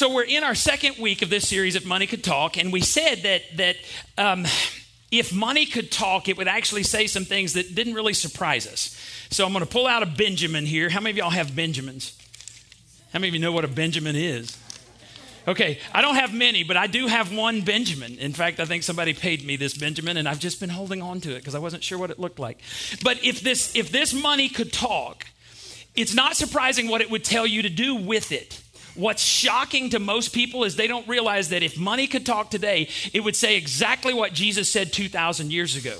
So we're in our second week of this series, If Money Could Talk, and we said that that um, if money could talk, it would actually say some things that didn't really surprise us. So I'm going to pull out a Benjamin here. How many of y'all have Benjamins? How many of you know what a Benjamin is? Okay, I don't have many, but I do have one Benjamin. In fact, I think somebody paid me this Benjamin, and I've just been holding on to it because I wasn't sure what it looked like. But if this if this money could talk, it's not surprising what it would tell you to do with it. What's shocking to most people is they don't realize that if money could talk today, it would say exactly what Jesus said 2,000 years ago.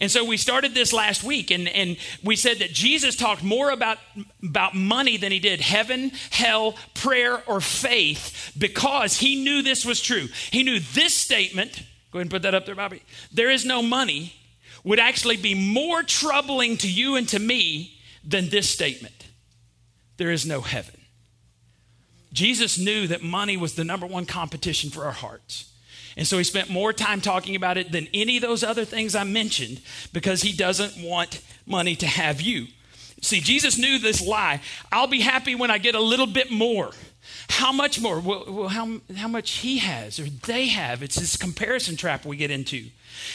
And so we started this last week, and, and we said that Jesus talked more about, about money than he did heaven, hell, prayer, or faith because he knew this was true. He knew this statement, go ahead and put that up there, Bobby. There is no money, would actually be more troubling to you and to me than this statement there is no heaven. Jesus knew that money was the number one competition for our hearts. And so he spent more time talking about it than any of those other things I mentioned because he doesn't want money to have you. See, Jesus knew this lie. I'll be happy when I get a little bit more. How much more? Well, how, how much he has or they have. It's this comparison trap we get into.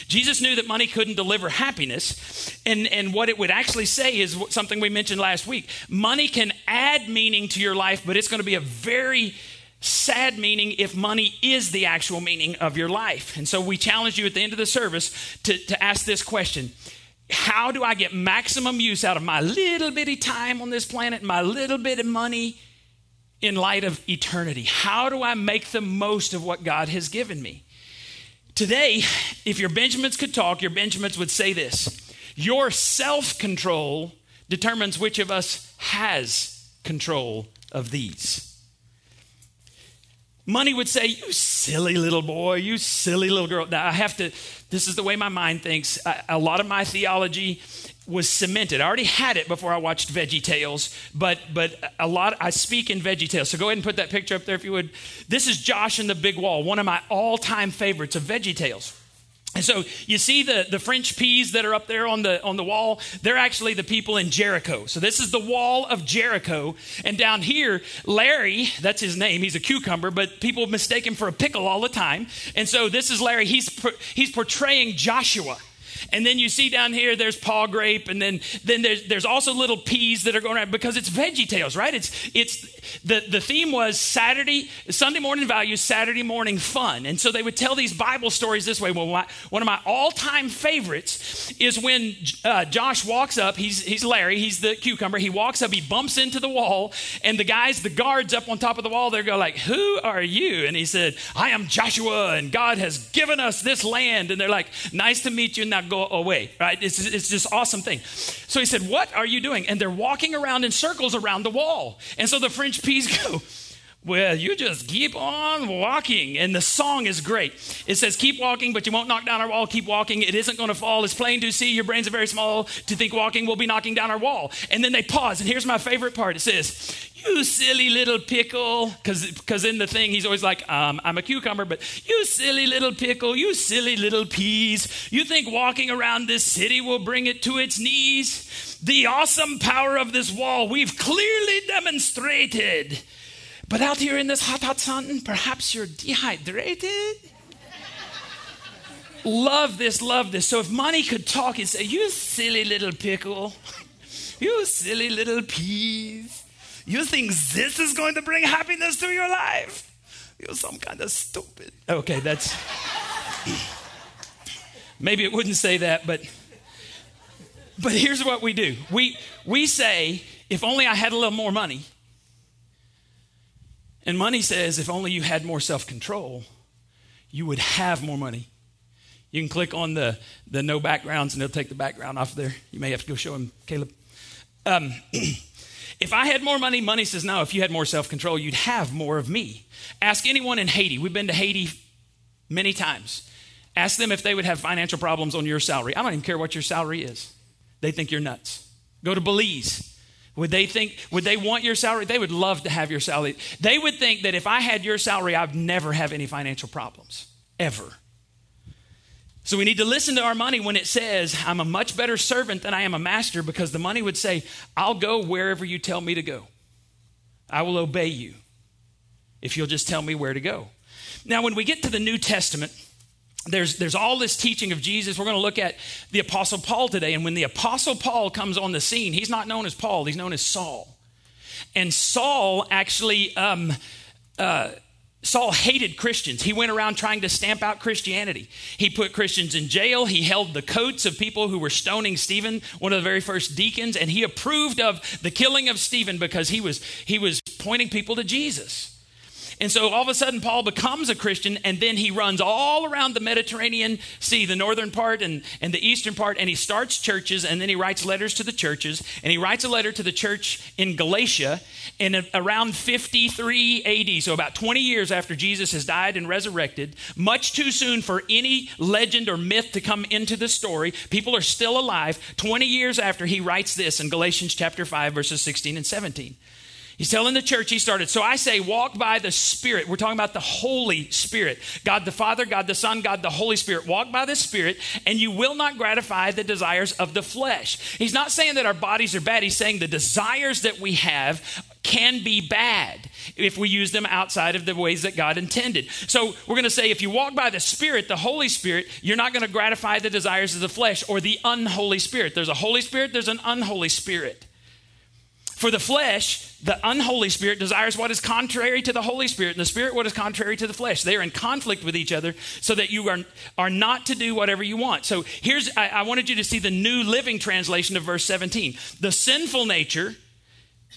Jesus knew that money couldn't deliver happiness. And, and what it would actually say is something we mentioned last week money can add meaning to your life, but it's going to be a very sad meaning if money is the actual meaning of your life. And so we challenge you at the end of the service to, to ask this question How do I get maximum use out of my little bitty time on this planet, my little bit of money in light of eternity? How do I make the most of what God has given me? Today, if your Benjamins could talk, your Benjamins would say this Your self control determines which of us has control of these. Money would say, You silly little boy, you silly little girl. Now, I have to, this is the way my mind thinks. I, a lot of my theology was cemented. I already had it before I watched Veggie Tales, but but a lot I speak in Veggie Tales. So go ahead and put that picture up there if you would. This is Josh and the Big Wall, one of my all-time favorites of Veggie Tales. And so you see the, the French peas that are up there on the, on the wall, they're actually the people in Jericho. So this is the wall of Jericho. And down here, Larry, that's his name, he's a cucumber, but people mistake him for a pickle all the time. And so this is Larry, he's, he's portraying Joshua. And then you see down here, there's Pa Grape, and then, then there's, there's also little peas that are going around because it's Veggie Tales, right? It's, it's the, the theme was Saturday, Sunday morning values, Saturday morning fun. And so they would tell these Bible stories this way. Well, my, one of my all time favorites is when uh, Josh walks up, he's, he's Larry, he's the cucumber. He walks up, he bumps into the wall, and the guys, the guards up on top of the wall, they go like, Who are you? And he said, I am Joshua, and God has given us this land. And they're like, Nice to meet you. Now go away, right? It's, it's this awesome thing. So he said, What are you doing? And they're walking around in circles around the wall. And so the French peas go, well, you just keep on walking. And the song is great. It says, Keep walking, but you won't knock down our wall. Keep walking. It isn't going to fall. It's plain to see. Your brains are very small to think walking will be knocking down our wall. And then they pause. And here's my favorite part it says, You silly little pickle. Because in the thing, he's always like, um, I'm a cucumber, but you silly little pickle. You silly little peas. You think walking around this city will bring it to its knees? The awesome power of this wall we've clearly demonstrated. But out here in this hot, hot sun, perhaps you're dehydrated. love this, love this. So if money could talk and say, You silly little pickle, you silly little peas, you think this is going to bring happiness to your life? You're some kind of stupid. Okay, that's. Maybe it wouldn't say that, but but here's what we do. We we say, if only I had a little more money, and money says if only you had more self control, you would have more money. You can click on the, the no backgrounds and they'll take the background off there. You may have to go show him, Caleb. Um, if I had more money, money says no. If you had more self control, you'd have more of me. Ask anyone in Haiti. We've been to Haiti many times. Ask them if they would have financial problems on your salary. I don't even care what your salary is, they think you're nuts. Go to Belize. Would they think, would they want your salary? They would love to have your salary. They would think that if I had your salary, I'd never have any financial problems, ever. So we need to listen to our money when it says, I'm a much better servant than I am a master, because the money would say, I'll go wherever you tell me to go. I will obey you. if you'll just tell me where to go. Now, when we get to the New Testament, there's, there's all this teaching of Jesus. We're going to look at the Apostle Paul today. And when the Apostle Paul comes on the scene, he's not known as Paul, he's known as Saul. And Saul actually, um, uh, Saul hated Christians. He went around trying to stamp out Christianity. He put Christians in jail. He held the coats of people who were stoning Stephen, one of the very first deacons, and he approved of the killing of Stephen because he was, he was pointing people to Jesus. And so all of a sudden, Paul becomes a Christian, and then he runs all around the Mediterranean Sea, the northern part and, and the eastern part, and he starts churches, and then he writes letters to the churches. And he writes a letter to the church in Galatia in around 53 AD, so about 20 years after Jesus has died and resurrected, much too soon for any legend or myth to come into the story. People are still alive 20 years after he writes this in Galatians chapter 5, verses 16 and 17. He's telling the church he started. So I say, walk by the Spirit. We're talking about the Holy Spirit God the Father, God the Son, God the Holy Spirit. Walk by the Spirit, and you will not gratify the desires of the flesh. He's not saying that our bodies are bad. He's saying the desires that we have can be bad if we use them outside of the ways that God intended. So we're going to say, if you walk by the Spirit, the Holy Spirit, you're not going to gratify the desires of the flesh or the unholy Spirit. There's a Holy Spirit, there's an unholy Spirit. For the flesh, the unholy spirit desires what is contrary to the Holy Spirit, and the Spirit what is contrary to the flesh. They are in conflict with each other so that you are, are not to do whatever you want. So here's, I, I wanted you to see the New Living Translation of verse 17. The sinful nature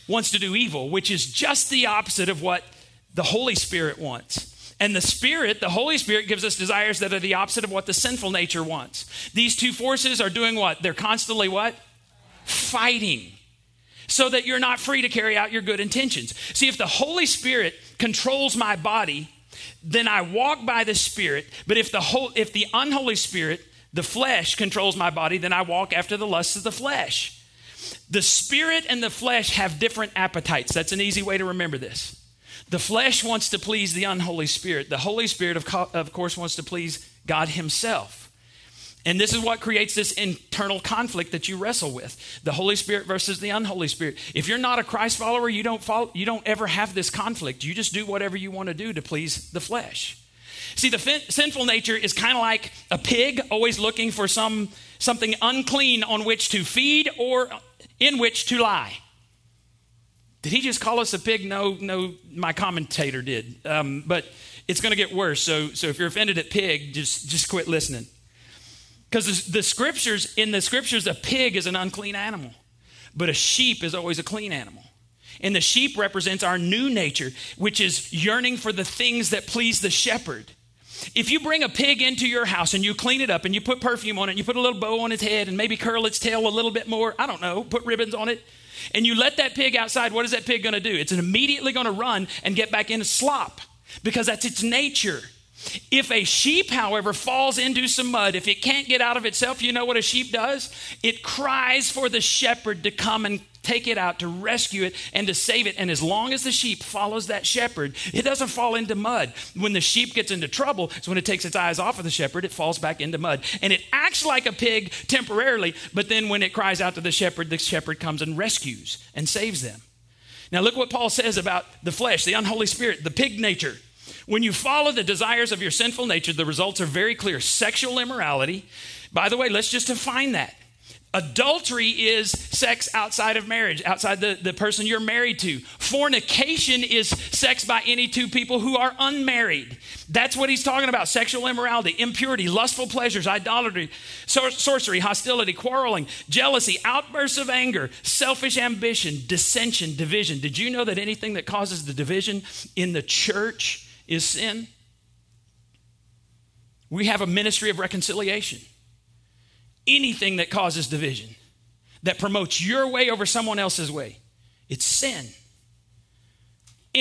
wants to do evil, which is just the opposite of what the Holy Spirit wants. And the Spirit, the Holy Spirit, gives us desires that are the opposite of what the sinful nature wants. These two forces are doing what? They're constantly what? Fighting so that you're not free to carry out your good intentions. See, if the Holy Spirit controls my body, then I walk by the Spirit. But if the whole, if the unholy Spirit, the flesh, controls my body, then I walk after the lusts of the flesh. The Spirit and the flesh have different appetites. That's an easy way to remember this. The flesh wants to please the unholy Spirit. The Holy Spirit, of, co- of course, wants to please God Himself. And this is what creates this internal conflict that you wrestle with the Holy Spirit versus the unholy Spirit. If you're not a Christ follower, you don't, follow, you don't ever have this conflict. You just do whatever you want to do to please the flesh. See, the fin- sinful nature is kind of like a pig always looking for some, something unclean on which to feed or in which to lie. Did he just call us a pig? No, no, my commentator did. Um, but it's going to get worse. So, so if you're offended at pig, just, just quit listening. Because the, scriptures, in the scriptures, a pig is an unclean animal, but a sheep is always a clean animal. And the sheep represents our new nature, which is yearning for the things that please the shepherd. If you bring a pig into your house and you clean it up and you put perfume on it and you put a little bow on its head and maybe curl its tail a little bit more, I don't know, put ribbons on it, and you let that pig outside, what is that pig going to do? It's immediately going to run and get back into slop because that's its nature. If a sheep, however, falls into some mud, if it can't get out of itself, you know what a sheep does? It cries for the shepherd to come and take it out, to rescue it, and to save it. And as long as the sheep follows that shepherd, it doesn't fall into mud. When the sheep gets into trouble, it's when it takes its eyes off of the shepherd, it falls back into mud. And it acts like a pig temporarily, but then when it cries out to the shepherd, the shepherd comes and rescues and saves them. Now, look what Paul says about the flesh, the unholy spirit, the pig nature. When you follow the desires of your sinful nature, the results are very clear sexual immorality. By the way, let's just define that. Adultery is sex outside of marriage, outside the, the person you're married to. Fornication is sex by any two people who are unmarried. That's what he's talking about sexual immorality, impurity, lustful pleasures, idolatry, sor- sorcery, hostility, quarreling, jealousy, outbursts of anger, selfish ambition, dissension, division. Did you know that anything that causes the division in the church is sin. We have a ministry of reconciliation. Anything that causes division, that promotes your way over someone else's way, it's sin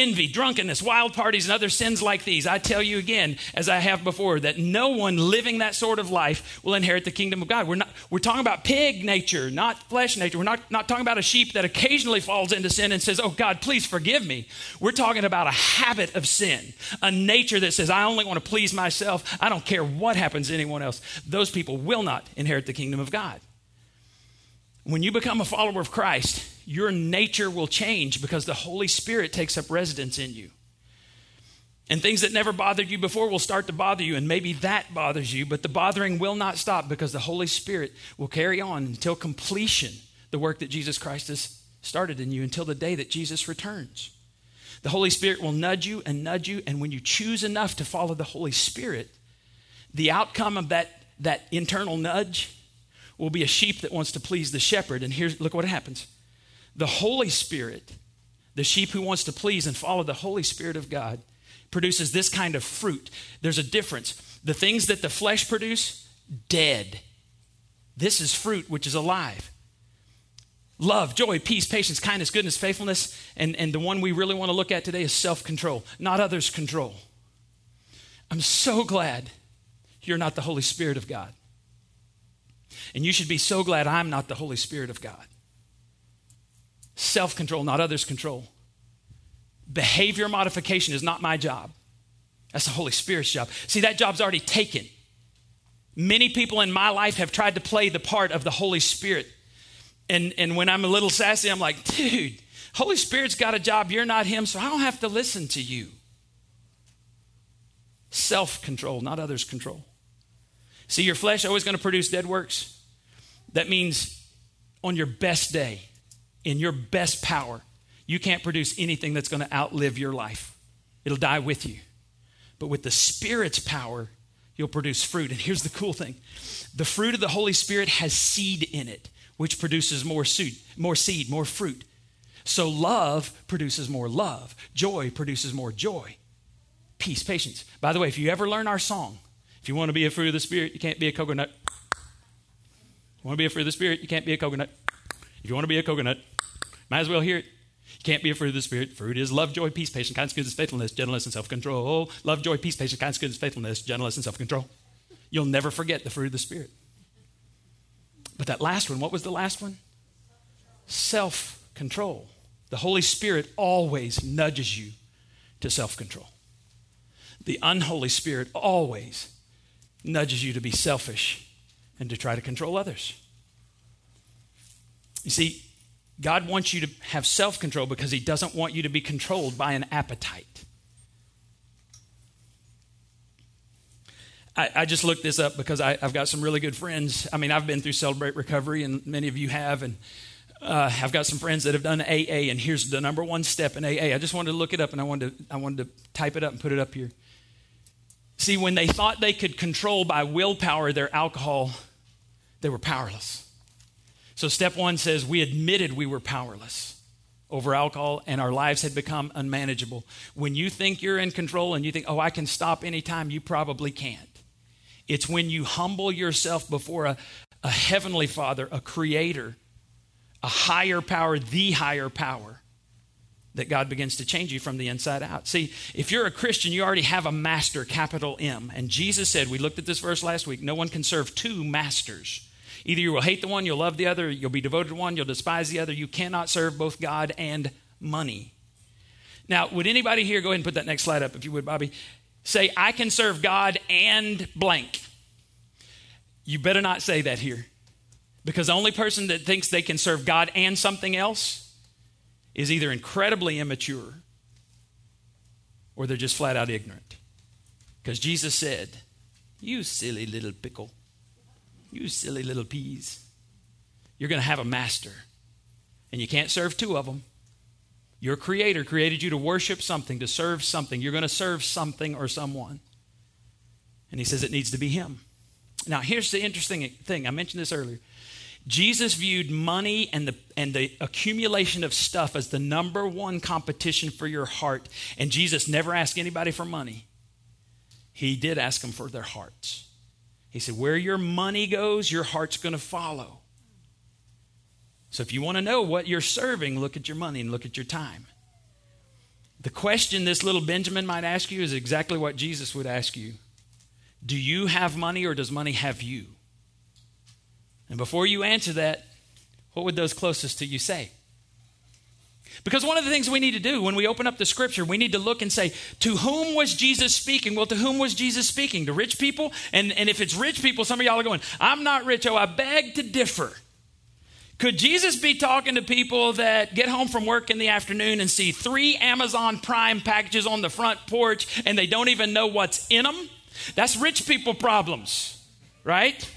envy, drunkenness, wild parties, and other sins like these. I tell you again, as I have before, that no one living that sort of life will inherit the kingdom of God. We're not we're talking about pig nature, not flesh nature. We're not, not talking about a sheep that occasionally falls into sin and says, Oh God, please forgive me. We're talking about a habit of sin, a nature that says, I only want to please myself. I don't care what happens to anyone else. Those people will not inherit the kingdom of God. When you become a follower of Christ, your nature will change because the Holy Spirit takes up residence in you. And things that never bothered you before will start to bother you, and maybe that bothers you, but the bothering will not stop because the Holy Spirit will carry on until completion the work that Jesus Christ has started in you until the day that Jesus returns. The Holy Spirit will nudge you and nudge you, and when you choose enough to follow the Holy Spirit, the outcome of that, that internal nudge will be a sheep that wants to please the shepherd. And here's look what happens. The Holy Spirit, the sheep who wants to please and follow the Holy Spirit of God, produces this kind of fruit. There's a difference. The things that the flesh produce, dead. This is fruit which is alive. Love, joy, peace, patience, kindness, goodness, faithfulness, and, and the one we really want to look at today is self control, not others' control. I'm so glad you're not the Holy Spirit of God. And you should be so glad I'm not the Holy Spirit of God. Self control, not others' control. Behavior modification is not my job. That's the Holy Spirit's job. See, that job's already taken. Many people in my life have tried to play the part of the Holy Spirit. And, and when I'm a little sassy, I'm like, dude, Holy Spirit's got a job. You're not Him, so I don't have to listen to you. Self control, not others' control. See, your flesh always going to produce dead works. That means on your best day, in your best power, you can't produce anything that's going to outlive your life. It'll die with you. But with the Spirit's power, you'll produce fruit. And here's the cool thing the fruit of the Holy Spirit has seed in it, which produces more seed, more seed, more fruit. So love produces more love, joy produces more joy, peace, patience. By the way, if you ever learn our song, if you want to be a fruit of the Spirit, you can't be a coconut. If You want to be a fruit of the Spirit, you can't be a coconut. If you want to be a coconut, might as well hear it. You can't be a fruit of the Spirit. Fruit is love, joy, peace, patience, kindness, goodness, faithfulness, gentleness, and self control. Love, joy, peace, patience, kindness, goodness, faithfulness, gentleness, and self control. You'll never forget the fruit of the Spirit. But that last one, what was the last one? Self control. The Holy Spirit always nudges you to self control. The unholy Spirit always nudges you to be selfish and to try to control others. You see, God wants you to have self control because He doesn't want you to be controlled by an appetite. I, I just looked this up because I, have got some really good friends. I mean, I've been through Celebrate Recovery, and many of you have. And uh, I've got some friends that have done AA, and here's the number one step in AA. I just wanted to look it up, and I wanted to, I wanted to type it up and put it up here. See, when they thought they could control by willpower their alcohol, they were powerless. So, step one says we admitted we were powerless over alcohol and our lives had become unmanageable. When you think you're in control and you think, oh, I can stop anytime, you probably can't. It's when you humble yourself before a, a heavenly father, a creator, a higher power, the higher power, that God begins to change you from the inside out. See, if you're a Christian, you already have a master, capital M. And Jesus said, we looked at this verse last week, no one can serve two masters. Either you will hate the one, you'll love the other, you'll be devoted to one, you'll despise the other. You cannot serve both God and money. Now, would anybody here go ahead and put that next slide up, if you would, Bobby? Say, I can serve God and blank. You better not say that here. Because the only person that thinks they can serve God and something else is either incredibly immature or they're just flat out ignorant. Because Jesus said, You silly little pickle. You silly little peas. You're going to have a master, and you can't serve two of them. Your creator created you to worship something, to serve something. You're going to serve something or someone. And he says it needs to be him. Now, here's the interesting thing. I mentioned this earlier. Jesus viewed money and the, and the accumulation of stuff as the number one competition for your heart. And Jesus never asked anybody for money, he did ask them for their hearts. He said, Where your money goes, your heart's going to follow. So if you want to know what you're serving, look at your money and look at your time. The question this little Benjamin might ask you is exactly what Jesus would ask you Do you have money or does money have you? And before you answer that, what would those closest to you say? Because one of the things we need to do when we open up the scripture, we need to look and say, to whom was Jesus speaking? Well, to whom was Jesus speaking? To rich people? And, and if it's rich people, some of y'all are going, I'm not rich. Oh, I beg to differ. Could Jesus be talking to people that get home from work in the afternoon and see three Amazon Prime packages on the front porch and they don't even know what's in them? That's rich people problems, right?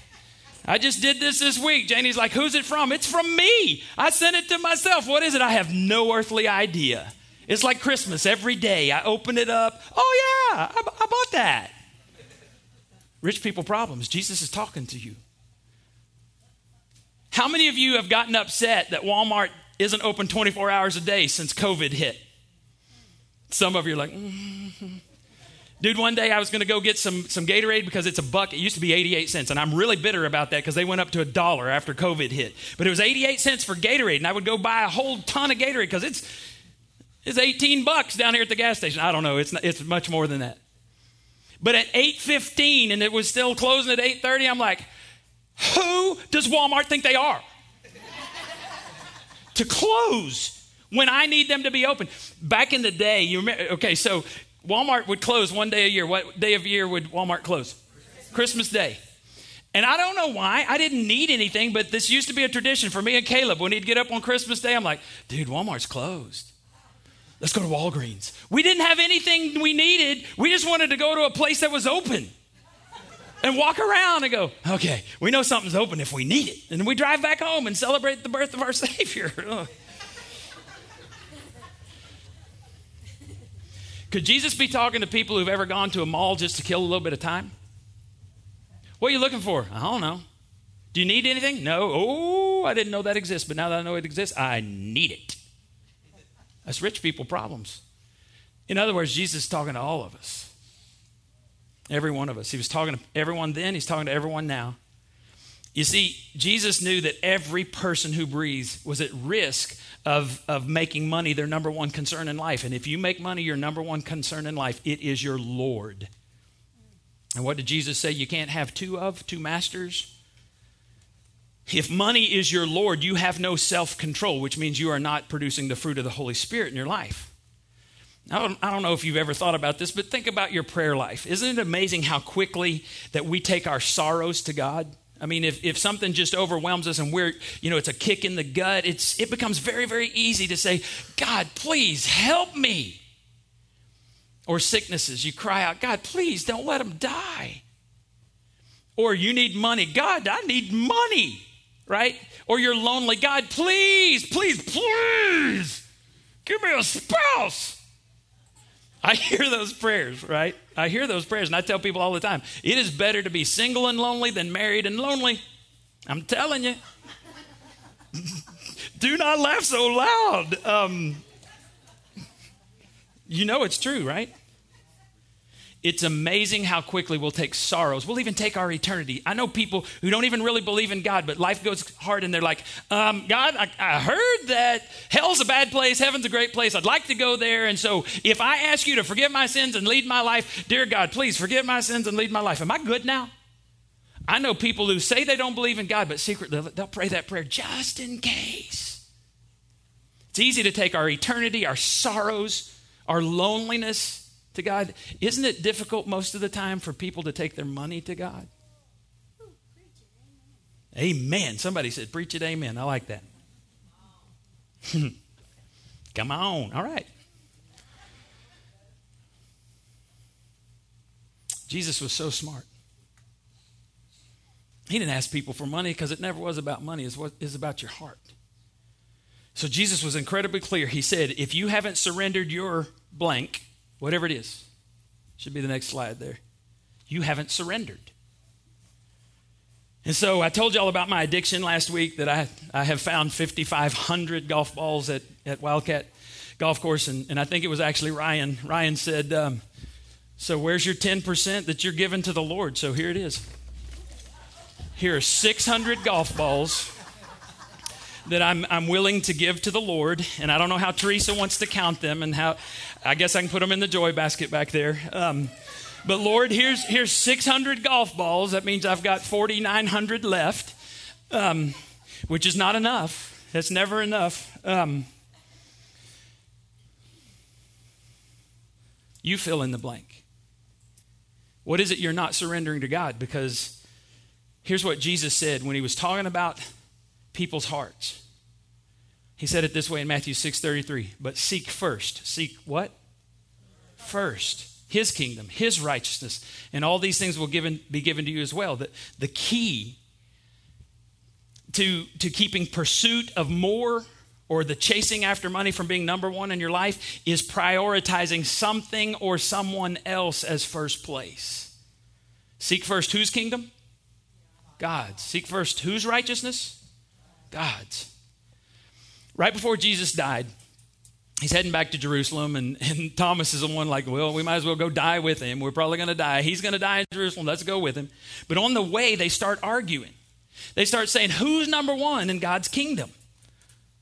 I just did this this week. Janie's like, Who's it from? It's from me. I sent it to myself. What is it? I have no earthly idea. It's like Christmas every day. I open it up. Oh, yeah, I, bought that. Rich people problems. Jesus is talking to you. How many of you have gotten upset that Walmart isn't open 24 hours a day since COVID hit? Some of you are like, mm-hmm. Dude, one day I was going to go get some, some Gatorade because it's a buck. It used to be 88 cents. And I'm really bitter about that because they went up to a dollar after COVID hit. But it was 88 cents for Gatorade. And I would go buy a whole ton of Gatorade because it's, it's 18 bucks down here at the gas station. I don't know. It's, not, it's much more than that. But at 8.15 and it was still closing at 8.30, I'm like, who does Walmart think they are? to close when I need them to be open. Back in the day, you remember, okay, so Walmart would close one day a year. What day of year would Walmart close? Christmas Day. And I don't know why. I didn't need anything, but this used to be a tradition for me and Caleb. When he'd get up on Christmas Day, I'm like, dude, Walmart's closed. Let's go to Walgreens. We didn't have anything we needed. We just wanted to go to a place that was open and walk around and go, okay, we know something's open if we need it. And we drive back home and celebrate the birth of our Savior. Could Jesus be talking to people who've ever gone to a mall just to kill a little bit of time? What are you looking for? I don't know. Do you need anything? No. Oh, I didn't know that exists, but now that I know it exists, I need it. That's rich people problems. In other words, Jesus is talking to all of us. Every one of us. He was talking to everyone then, he's talking to everyone now. You see, Jesus knew that every person who breathes was at risk of, of making money their number one concern in life. And if you make money your number one concern in life, it is your Lord. And what did Jesus say you can't have two of, two masters? If money is your Lord, you have no self control, which means you are not producing the fruit of the Holy Spirit in your life. I don't, I don't know if you've ever thought about this, but think about your prayer life. Isn't it amazing how quickly that we take our sorrows to God? I mean, if, if something just overwhelms us and we're, you know, it's a kick in the gut, it's, it becomes very, very easy to say, God, please help me. Or sicknesses, you cry out, God, please don't let them die. Or you need money, God, I need money, right? Or you're lonely, God, please, please, please give me a spouse. I hear those prayers, right? I hear those prayers, and I tell people all the time it is better to be single and lonely than married and lonely. I'm telling you. Do not laugh so loud. Um, you know it's true, right? It's amazing how quickly we'll take sorrows. We'll even take our eternity. I know people who don't even really believe in God, but life goes hard and they're like, um, God, I, I heard that hell's a bad place, heaven's a great place. I'd like to go there. And so if I ask you to forgive my sins and lead my life, dear God, please forgive my sins and lead my life. Am I good now? I know people who say they don't believe in God, but secretly they'll pray that prayer just in case. It's easy to take our eternity, our sorrows, our loneliness, to God. Isn't it difficult most of the time for people to take their money to God? Amen. Somebody said, Preach it, amen. I like that. Come on. All right. Jesus was so smart. He didn't ask people for money because it never was about money, it's, what, it's about your heart. So Jesus was incredibly clear. He said, If you haven't surrendered your blank, Whatever it is. Should be the next slide there. You haven't surrendered. And so I told you all about my addiction last week that I, I have found 5,500 golf balls at, at Wildcat Golf Course. And, and I think it was actually Ryan. Ryan said, um, So where's your 10% that you're giving to the Lord? So here it is. Here are 600 golf balls that I'm, I'm willing to give to the Lord. And I don't know how Teresa wants to count them and how, I guess I can put them in the joy basket back there. Um, but Lord, here's, here's 600 golf balls. That means I've got 4,900 left, um, which is not enough. That's never enough. Um, you fill in the blank. What is it you're not surrendering to God? Because here's what Jesus said when he was talking about people's hearts. He said it this way in Matthew 6:33, but seek first. Seek what? First his kingdom, his righteousness, and all these things will given, be given to you as well. The, the key to, to keeping pursuit of more or the chasing after money from being number one in your life is prioritizing something or someone else as first place. Seek first whose kingdom? God's. Seek first whose righteousness? God's. Right before Jesus died, he's heading back to Jerusalem, and, and Thomas is the one like, well, we might as well go die with him. We're probably going to die. He's going to die in Jerusalem. Let's go with him. But on the way, they start arguing. They start saying, who's number one in God's kingdom?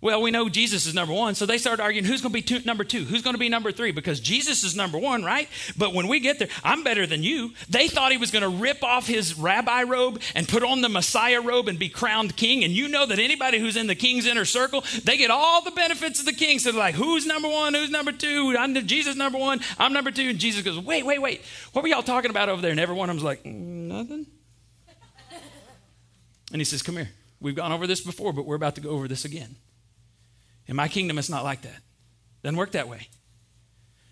Well, we know Jesus is number one, so they start arguing who's going to be two, number two, who's going to be number three, because Jesus is number one, right? But when we get there, I'm better than you. They thought he was going to rip off his rabbi robe and put on the Messiah robe and be crowned king. And you know that anybody who's in the king's inner circle, they get all the benefits of the king. So they're like, who's number one? Who's number two? I'm Jesus number one. I'm number two. And Jesus goes, wait, wait, wait. What were y'all talking about over there? And every one of them's like, mm, nothing. And he says, come here. We've gone over this before, but we're about to go over this again. In my kingdom, it's not like that. Doesn't work that way.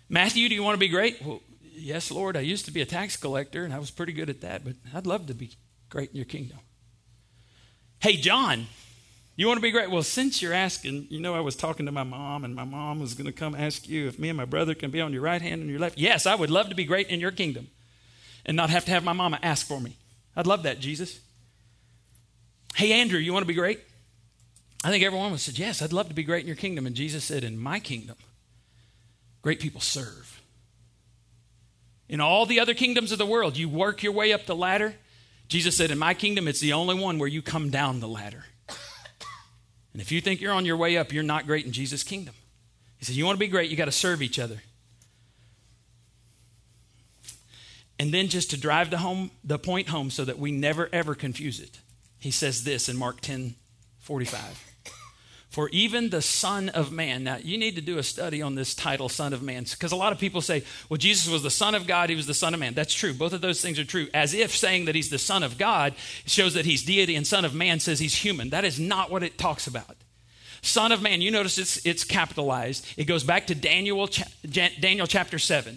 Matthew, do you want to be great? Well, yes, Lord. I used to be a tax collector and I was pretty good at that, but I'd love to be great in your kingdom. Hey, John, you want to be great? Well, since you're asking, you know, I was talking to my mom, and my mom was going to come ask you if me and my brother can be on your right hand and your left. Yes, I would love to be great in your kingdom and not have to have my mama ask for me. I'd love that, Jesus. Hey, Andrew, you want to be great? I think everyone would said, Yes, I'd love to be great in your kingdom. And Jesus said, In my kingdom, great people serve. In all the other kingdoms of the world, you work your way up the ladder. Jesus said, In my kingdom, it's the only one where you come down the ladder. And if you think you're on your way up, you're not great in Jesus' kingdom. He said, You want to be great, you got to serve each other. And then just to drive the home the point home so that we never ever confuse it. He says this in Mark 10 45. For even the Son of Man. Now, you need to do a study on this title, Son of Man, because a lot of people say, well, Jesus was the Son of God, he was the Son of Man. That's true. Both of those things are true. As if saying that he's the Son of God shows that he's deity, and Son of Man says he's human. That is not what it talks about. Son of Man, you notice it's, it's capitalized. It goes back to Daniel, Daniel chapter 7.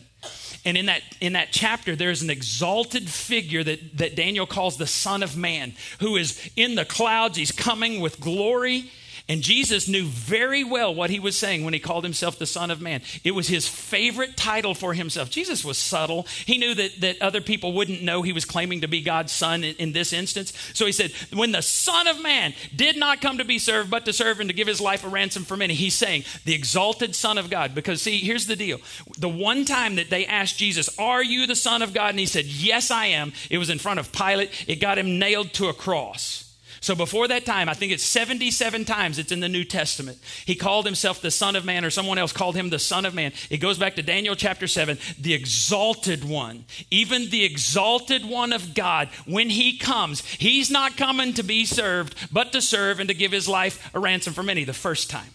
And in that, in that chapter, there's an exalted figure that, that Daniel calls the Son of Man, who is in the clouds. He's coming with glory and Jesus knew very well what he was saying when he called himself the Son of Man. It was his favorite title for himself. Jesus was subtle. He knew that, that other people wouldn't know he was claiming to be God's Son in, in this instance. So he said, When the Son of Man did not come to be served, but to serve and to give his life a ransom for many, he's saying, the exalted Son of God. Because, see, here's the deal. The one time that they asked Jesus, Are you the Son of God? And he said, Yes, I am. It was in front of Pilate. It got him nailed to a cross. So before that time, I think it's 77 times it's in the New Testament. He called himself the Son of Man, or someone else called him the Son of Man. It goes back to Daniel chapter 7, the exalted one. Even the exalted one of God, when he comes, he's not coming to be served, but to serve and to give his life a ransom for many the first time.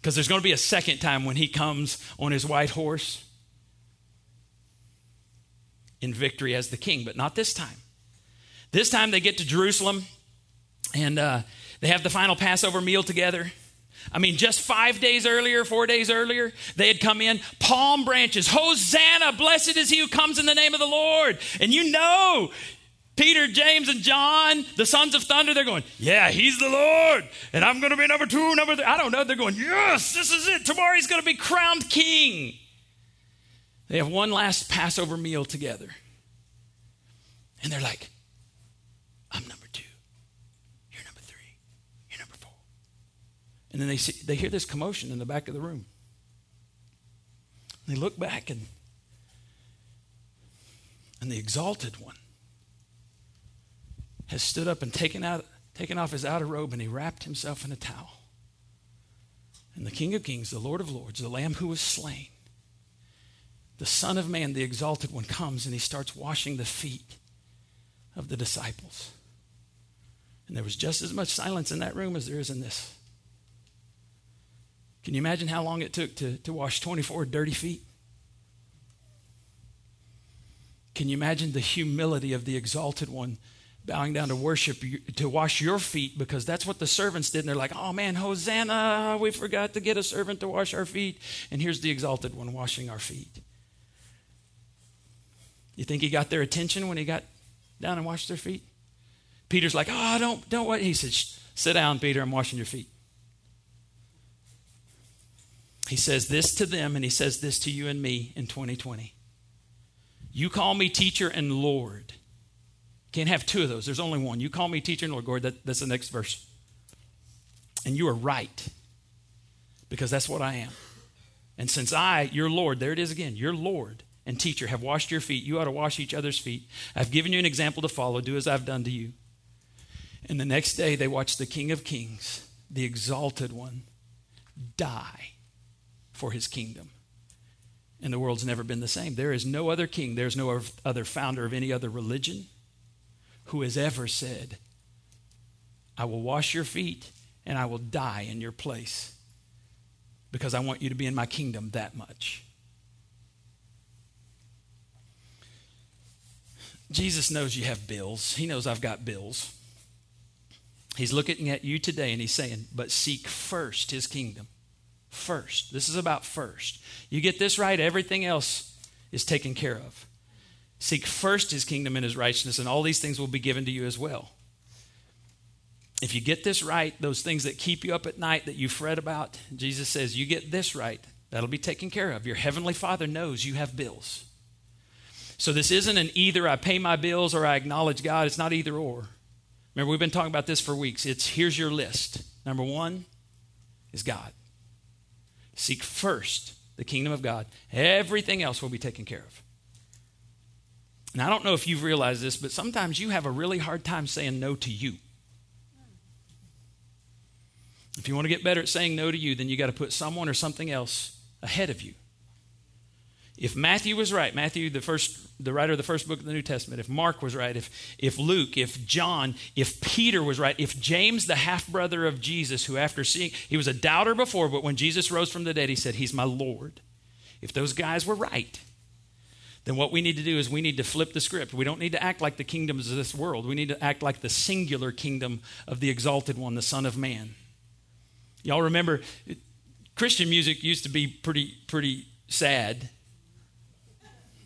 Because there's going to be a second time when he comes on his white horse in victory as the king, but not this time. This time they get to Jerusalem. And uh, they have the final Passover meal together. I mean, just five days earlier, four days earlier, they had come in, palm branches, Hosanna, blessed is he who comes in the name of the Lord. And you know, Peter, James, and John, the sons of thunder, they're going, Yeah, he's the Lord. And I'm going to be number two, number three. I don't know. They're going, Yes, this is it. Tomorrow he's going to be crowned king. They have one last Passover meal together. And they're like, I'm number And then they, see, they hear this commotion in the back of the room. They look back and, and the exalted one has stood up and taken, out, taken off his outer robe and he wrapped himself in a towel. And the King of Kings, the Lord of Lords, the Lamb who was slain, the Son of Man, the exalted one, comes and he starts washing the feet of the disciples. And there was just as much silence in that room as there is in this. Can you imagine how long it took to, to wash 24 dirty feet? Can you imagine the humility of the exalted one bowing down to worship, you, to wash your feet, because that's what the servants did. And they're like, oh man, Hosanna, we forgot to get a servant to wash our feet. And here's the exalted one washing our feet. You think he got their attention when he got down and washed their feet? Peter's like, oh, don't, don't what? He said, sit down, Peter, I'm washing your feet. He says this to them, and he says this to you and me in 2020. You call me teacher and Lord. Can't have two of those. There's only one. You call me teacher and Lord. Lord that, that's the next verse. And you are right, because that's what I am. And since I, your Lord, there it is again, your Lord and teacher, have washed your feet, you ought to wash each other's feet. I've given you an example to follow. Do as I've done to you. And the next day, they watched the King of Kings, the exalted one, die for his kingdom. And the world's never been the same. There is no other king, there's no other founder of any other religion who has ever said, I will wash your feet and I will die in your place because I want you to be in my kingdom that much. Jesus knows you have bills. He knows I've got bills. He's looking at you today and he's saying, But seek first his kingdom first. This is about first. You get this right, everything else is taken care of. Seek first his kingdom and his righteousness, and all these things will be given to you as well. If you get this right, those things that keep you up at night that you fret about, Jesus says, you get this right, that'll be taken care of. Your heavenly Father knows you have bills. So this isn't an either I pay my bills or I acknowledge God. It's not either or. Remember, we've been talking about this for weeks. It's here's your list. Number one is God. Seek first the kingdom of God. Everything else will be taken care of. And I don't know if you've realized this, but sometimes you have a really hard time saying no to you. If you want to get better at saying no to you, then you got to put someone or something else ahead of you. If Matthew was right, Matthew, the first, the writer of the first book of the New Testament, if Mark was right, if, if Luke, if John, if Peter was right, if James, the half brother of Jesus, who after seeing, he was a doubter before, but when Jesus rose from the dead, he said, He's my Lord. If those guys were right, then what we need to do is we need to flip the script. We don't need to act like the kingdoms of this world. We need to act like the singular kingdom of the exalted one, the Son of Man. Y'all remember, Christian music used to be pretty, pretty sad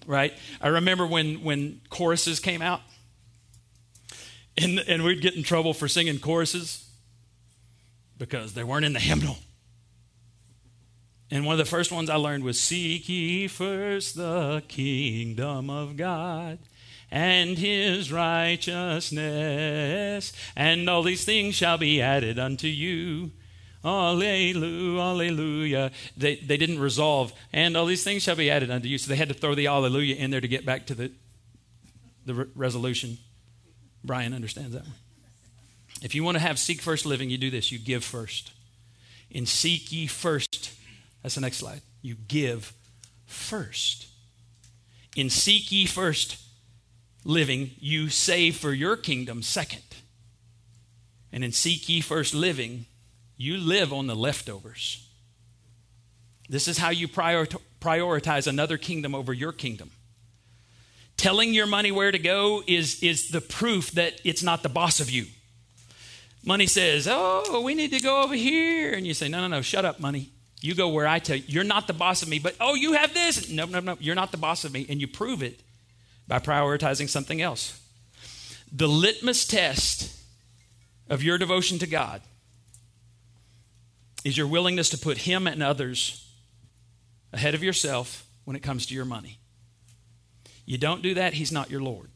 right? I remember when, when choruses came out, and, and we'd get in trouble for singing choruses because they weren't in the hymnal. And one of the first ones I learned was Seek ye first the kingdom of God and his righteousness, and all these things shall be added unto you. Alleluia, Alleluia. They, they didn't resolve, and all these things shall be added unto you. So they had to throw the Alleluia in there to get back to the, the re- resolution. Brian understands that one. If you want to have seek first living, you do this you give first. In seek ye first, that's the next slide. You give first. In seek ye first living, you save for your kingdom second. And in seek ye first living, you live on the leftovers. This is how you prioritize another kingdom over your kingdom. Telling your money where to go is, is the proof that it's not the boss of you. Money says, Oh, we need to go over here. And you say, No, no, no, shut up, money. You go where I tell you. You're not the boss of me, but oh, you have this. No, no, no, you're not the boss of me. And you prove it by prioritizing something else. The litmus test of your devotion to God is your willingness to put Him and others ahead of yourself when it comes to your money. You don't do that, He's not your Lord.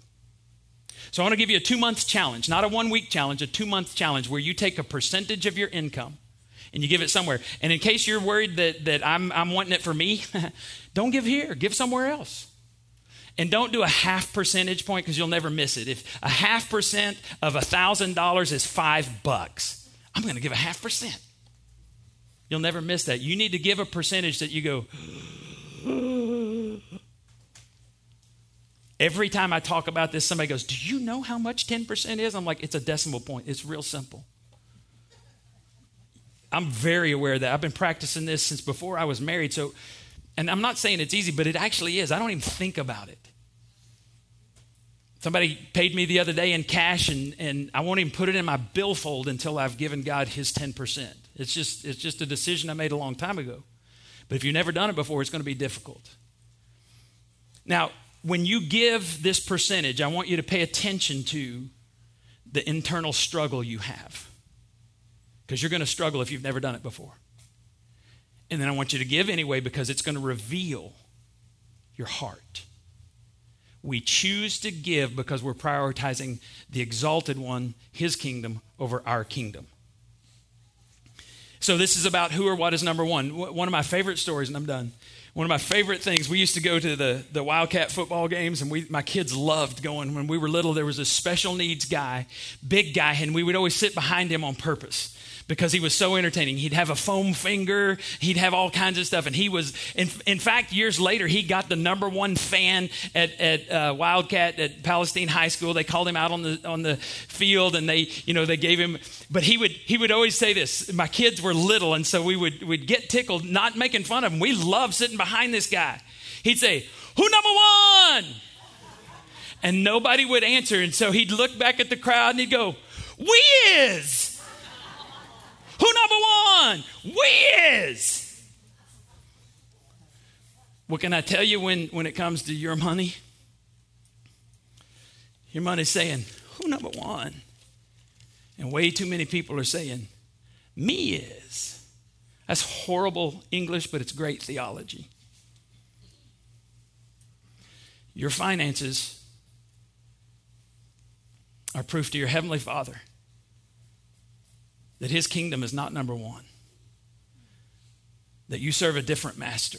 So I want to give you a two month challenge, not a one week challenge, a two month challenge where you take a percentage of your income and you give it somewhere. And in case you're worried that, that I'm, I'm wanting it for me, don't give here, give somewhere else. And don't do a half percentage point because you'll never miss it. If a half percent of a thousand dollars is five bucks, I'm going to give a half percent. You'll never miss that. You need to give a percentage that you go, Every time I talk about this, somebody goes, Do you know how much 10% is? I'm like, It's a decimal point. It's real simple. I'm very aware of that. I've been practicing this since before I was married. So, and I'm not saying it's easy, but it actually is. I don't even think about it. Somebody paid me the other day in cash, and, and I won't even put it in my billfold until I've given God his 10%. It's just, it's just a decision I made a long time ago. But if you've never done it before, it's going to be difficult. Now, when you give this percentage, I want you to pay attention to the internal struggle you have. Because you're going to struggle if you've never done it before. And then I want you to give anyway because it's going to reveal your heart. We choose to give because we're prioritizing the exalted one, his kingdom, over our kingdom. So, this is about who or what is number one. One of my favorite stories, and I'm done. One of my favorite things, we used to go to the, the Wildcat football games, and we, my kids loved going. When we were little, there was a special needs guy, big guy, and we would always sit behind him on purpose because he was so entertaining. He'd have a foam finger, he'd have all kinds of stuff. And he was, in, in fact, years later, he got the number one fan at, at uh, Wildcat at Palestine High School. They called him out on the, on the field and they, you know, they gave him, but he would, he would always say this. My kids were little, and so we would, would get tickled, not making fun of him. We loved sitting behind this guy. He'd say, Who number one? And nobody would answer. And so he'd look back at the crowd and he'd go, We is. Who number one? Wiz. What can I tell you when, when it comes to your money? Your money's saying, Who number one? And way too many people are saying, Me is. That's horrible English, but it's great theology. Your finances are proof to your Heavenly Father that his kingdom is not number one, that you serve a different master.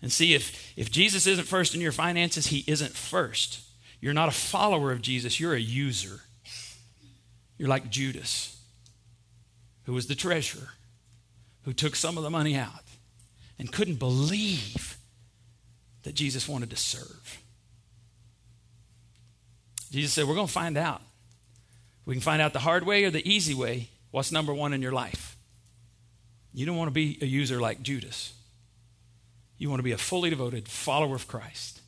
And see, if, if Jesus isn't first in your finances, he isn't first. You're not a follower of Jesus, you're a user. You're like Judas, who was the treasurer, who took some of the money out and couldn't believe that Jesus wanted to serve. Jesus said, We're going to find out. We can find out the hard way or the easy way what's number one in your life. You don't want to be a user like Judas. You want to be a fully devoted follower of Christ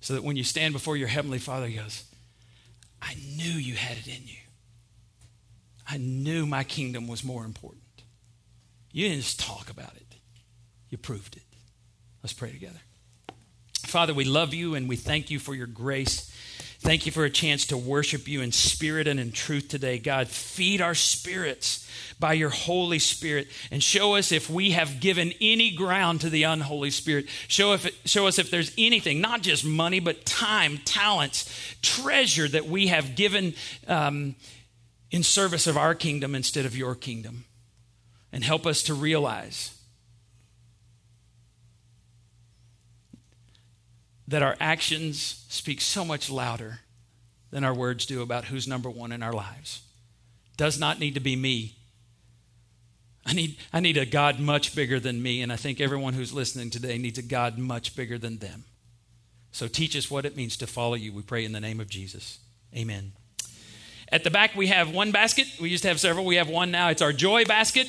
so that when you stand before your Heavenly Father, He goes, I knew you had it in you. I knew my kingdom was more important. You didn't just talk about it, you proved it. Let's pray together. Father, we love you and we thank you for your grace. Thank you for a chance to worship you in spirit and in truth today. God, feed our spirits by your Holy Spirit and show us if we have given any ground to the unholy Spirit. Show, if show us if there's anything, not just money, but time, talents, treasure that we have given um, in service of our kingdom instead of your kingdom. And help us to realize that our actions speak so much louder than our words do about who's number one in our lives. Does not need to be me. I need, I need a God much bigger than me, and I think everyone who's listening today needs a God much bigger than them. So teach us what it means to follow you. We pray in the name of Jesus. Amen. At the back, we have one basket. We used to have several. We have one now. It's our joy basket.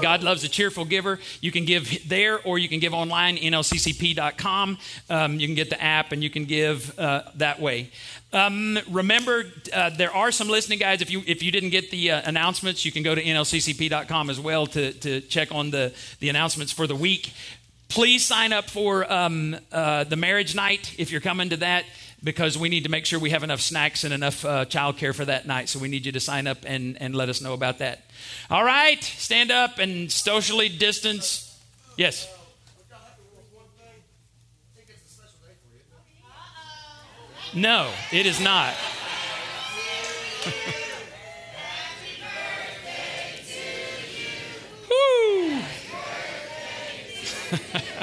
God loves a cheerful giver. You can give there or you can give online, nlccp.com. Um, you can get the app and you can give uh, that way. Um, remember, uh, there are some listening guides. If you if you didn't get the uh, announcements, you can go to nlccp.com as well to, to check on the, the announcements for the week. Please sign up for um, uh, the marriage night if you're coming to that because we need to make sure we have enough snacks and enough uh, childcare for that night. So we need you to sign up and, and let us know about that. All right, stand up and socially distance. Yes. No, it is not. Woo!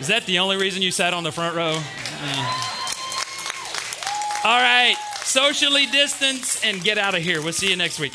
Is that the only reason you sat on the front row? Uh. All right, socially distance and get out of here. We'll see you next week.